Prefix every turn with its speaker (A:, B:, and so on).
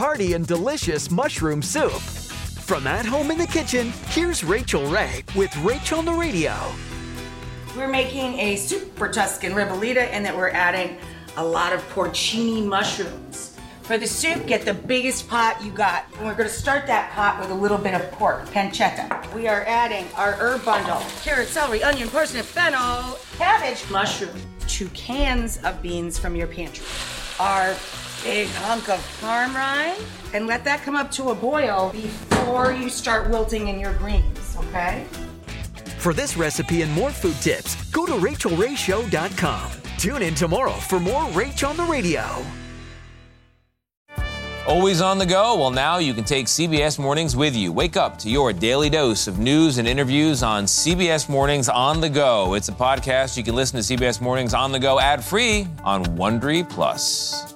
A: Hearty and delicious mushroom soup. From at home in the kitchen, here's Rachael Ray with Rachel on the Radio.
B: We're making a super Tuscan ribollita and then we're adding a lot of porcini mushrooms. For the soup, get the biggest pot you got. And we're gonna start that pot with a little bit of pork, pancetta. We are adding our herb bundle, carrot, celery, onion, parsnip, fennel, cabbage, mushroom, two cans of beans from your pantry, our big hunk of parm rind, and let that come up to a boil before you start wilting in your greens, okay?
A: For this recipe and more food tips, go to rachaelrayshow.com. Tune in tomorrow for more Rach on the Radio.
C: Always on the go? Well, now you can take CBS Mornings with you. Wake up to your daily dose of news and interviews on CBS Mornings on the go. It's a podcast you can listen to CBS Mornings on the go ad free on Wondery Plus.